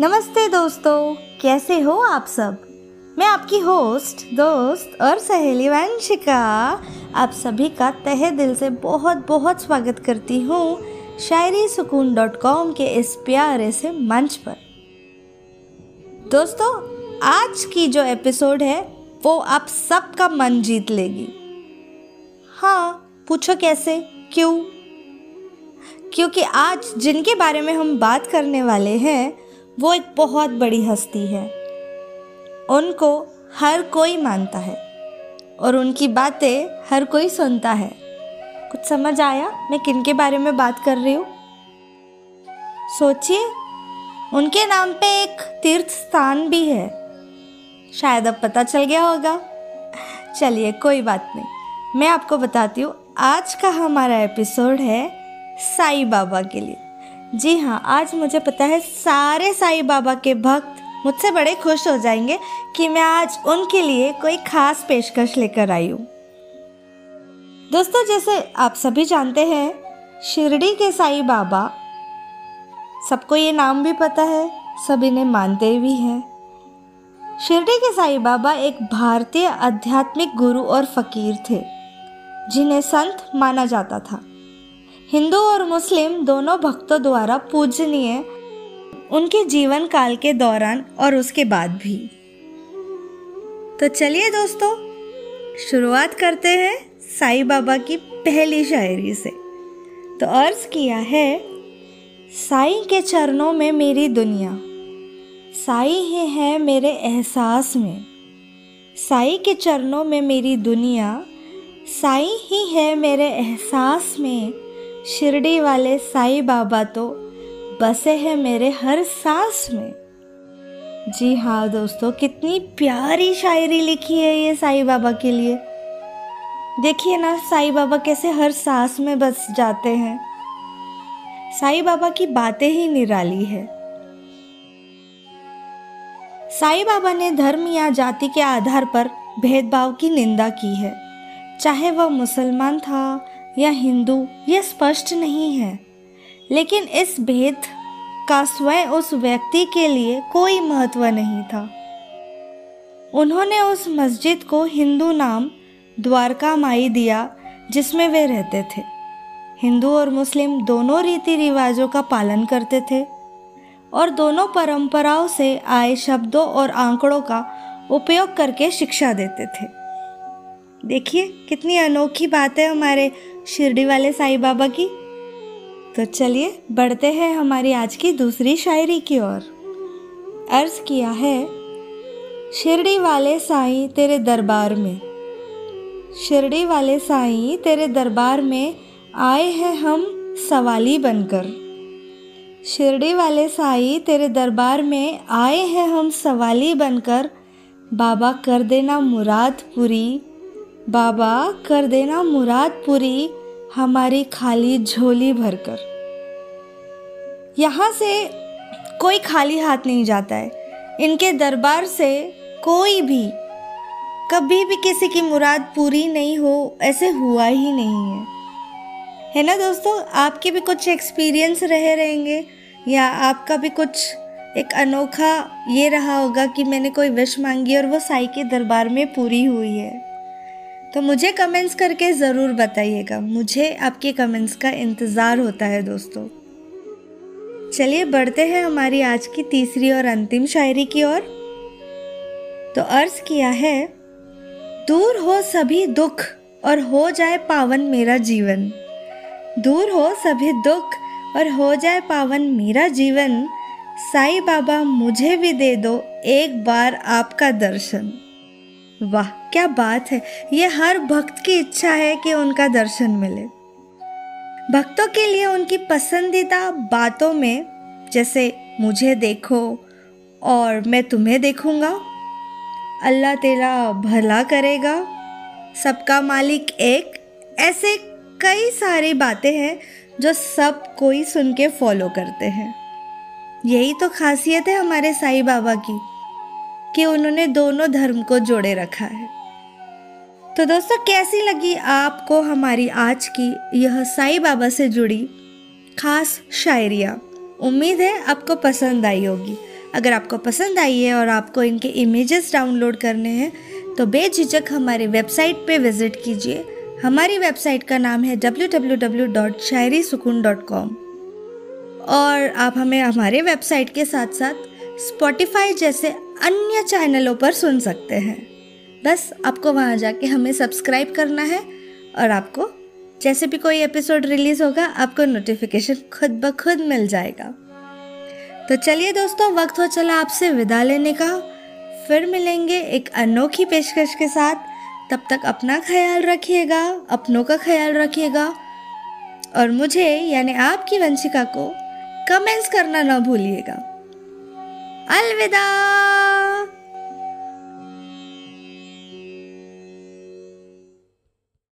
नमस्ते दोस्तों, कैसे हो आप सब? मैं आपकी होस्ट दोस्त और सहेली वंशिका। आप सभी का तहे दिल से बहुत बहुत स्वागत करती हूँ शायरी सुकून डॉट कॉम के इस प्यारे से मंच पर। दोस्तों, आज की जो एपिसोड है, वो आप सबका मन जीत लेगी। हाँ पूछो कैसे? क्यों? क्योंकि आज जिनके बारे में हम बात करने वाले हैं वो एक बहुत बड़ी हस्ती है। उनको हर कोई मानता है और उनकी बातें हर कोई सुनता है। कुछ समझ आया मैं किन के बारे में बात कर रही हूँ? सोचिए, उनके नाम पे एक तीर्थ स्थान भी है। शायद अब पता चल गया होगा। चलिए, कोई बात नहीं। मैं आपको बताती हूँ, आज का हमारा एपिसोड है साईं बाबा के लिए। जी हाँ आज मुझे पता है सारे साईं बाबा के भक्त मुझसे बड़े खुश हो जाएँगे कि मैं आज उनके लिए कोई खास पेशकश लेकर आई हूँ। दोस्तों, जैसे आप सभी जानते हैं, शिरडी के साईं बाबा, सबको ये नाम भी पता है सभी ने मानते भी हैं। शिरडी के साईं बाबा एक भारतीय आध्यात्मिक गुरु और फकीर थे, जिन्हें संत माना जाता था। हिंदू और मुस्लिम दोनों भक्तों द्वारा पूजनीय उनके जीवन काल के दौरान और उसके बाद भी। तो चलिए दोस्तों, शुरुआत करते हैं साईं बाबा की पहली शायरी से। तो अर्ज़ किया है, साईं के चरणों में मेरी दुनिया, साईं ही है मेरे एहसास में। साईं के चरणों में मेरी दुनिया, साईं ही है मेरे एहसास में। शिरडी वाले साईं बाबा तो बसे हैं मेरे हर सांस में। जी हाँ दोस्तों, कितनी प्यारी शायरी लिखी है ये साईं बाबा के लिए। देखिए ना, साईं बाबा कैसे हर सांस में बस जाते हैं। साईं बाबा की बातें ही निराली है। साईं बाबा ने धर्म या जाति के आधार पर भेदभाव की निंदा की है। चाहे वह मुसलमान था या हिंदू यह स्पष्ट नहीं है। लेकिन इस भेद का स्वयं उस व्यक्ति के लिए कोई महत्व नहीं था। उन्होंने उस मस्जिद को हिंदू नाम द्वारका माई दिया, जिसमें वे रहते थे। हिंदू और मुस्लिम दोनों रीति रिवाजों का पालन करते थे और दोनों परंपराओं से आए शब्दों और आंकड़ों का उपयोग करके शिक्षा देते थे। देखिए, कितनी अनोखी बात है हमारे शिरडी वाले साईं बाबा की। तो चलिए, बढ़ते हैं हमारी आज की दूसरी शायरी की ओर। अर्ज़ किया है, शिरडी वाले साईं तेरे दरबार में, शिरडी वाले साईं तेरे दरबार में आए हैं हम सवाली बनकर। शिरडी वाले साईं तेरे दरबार में आए हैं हम सवाली बनकर। बाबा कर देना मुराद पूरी बाबा, कर देना मुराद पूरी, हमारी खाली झोली भरकर। यहाँ से कोई खाली हाथ नहीं जाता है। इनके दरबार से कोई भी, कभी भी किसी की मुराद पूरी नहीं हो, ऐसे हुआ ही नहीं है। है ना दोस्तों? आपके भी कुछ एक्सपीरियंस रहे रहेंगे, या आपका भी कुछ एक अनोखा ये रहा होगा कि मैंने कोई विश मांगी और वो साई के दरबार में पूरी हुई है। तो मुझे कमेंट्स करके ज़रूर बताइएगा। मुझे आपके कमेंट्स का इंतज़ार होता है दोस्तों। चलिए बढ़ते हैं हमारी आज की तीसरी और अंतिम शायरी की ओर। तो अर्ज़ किया है, दूर हो सभी दुख और हो जाए पावन मेरा जीवन। दूर हो सभी दुख और हो जाए पावन मेरा जीवन। साईं बाबा मुझे भी दे दो एक बार आपका दर्शन। वाह, क्या बात है। ये हर भक्त की इच्छा है कि उनका दर्शन मिले। भक्तों के लिए उनकी पसंदीदा बातों में, जैसे, मुझे देखो और मैं तुम्हें देखूँगा। अल्लाह तेरा भला करेगा। सबका मालिक एक। ऐसे कई सारी बातें हैं जो सब कोई सुन के फॉलो करते हैं। यही तो खासियत है हमारे साईं बाबा की। कि उन्होंने दोनों धर्म को जोड़े रखा है। तो दोस्तों, कैसी लगी आपको हमारी आज की यह साईं बाबा से जुड़ी खास शायरिया? उम्मीद है आपको पसंद आई होगी। अगर आपको पसंद आई है और आपको इनके इमेजेस डाउनलोड करने हैं तो बेझिझक हमारी वेबसाइट पे विज़िट कीजिए। हमारी वेबसाइट का नाम है www.shairisukoon.com और आप हमें हमारे वेबसाइट के साथ साथ स्पॉटिफाई जैसे अन्य चैनलों पर सुन सकते हैं। बस आपको वहाँ जाके हमें सब्सक्राइब करना है और आपको जैसे भी कोई एपिसोड रिलीज़ होगा, आपको नोटिफिकेशन खुद ब खुद मिल जाएगा। तो चलिए दोस्तों, वक्त हो चला आपसे विदा लेने का। फिर मिलेंगे एक अनोखी पेशकश के साथ। तब तक अपना ख्याल रखिएगा, अपनों का ख्याल रखिएगा। और मुझे, यानी आपकी वंशिका को कमेंट्स करना ना भूलिएगा। अलविदा!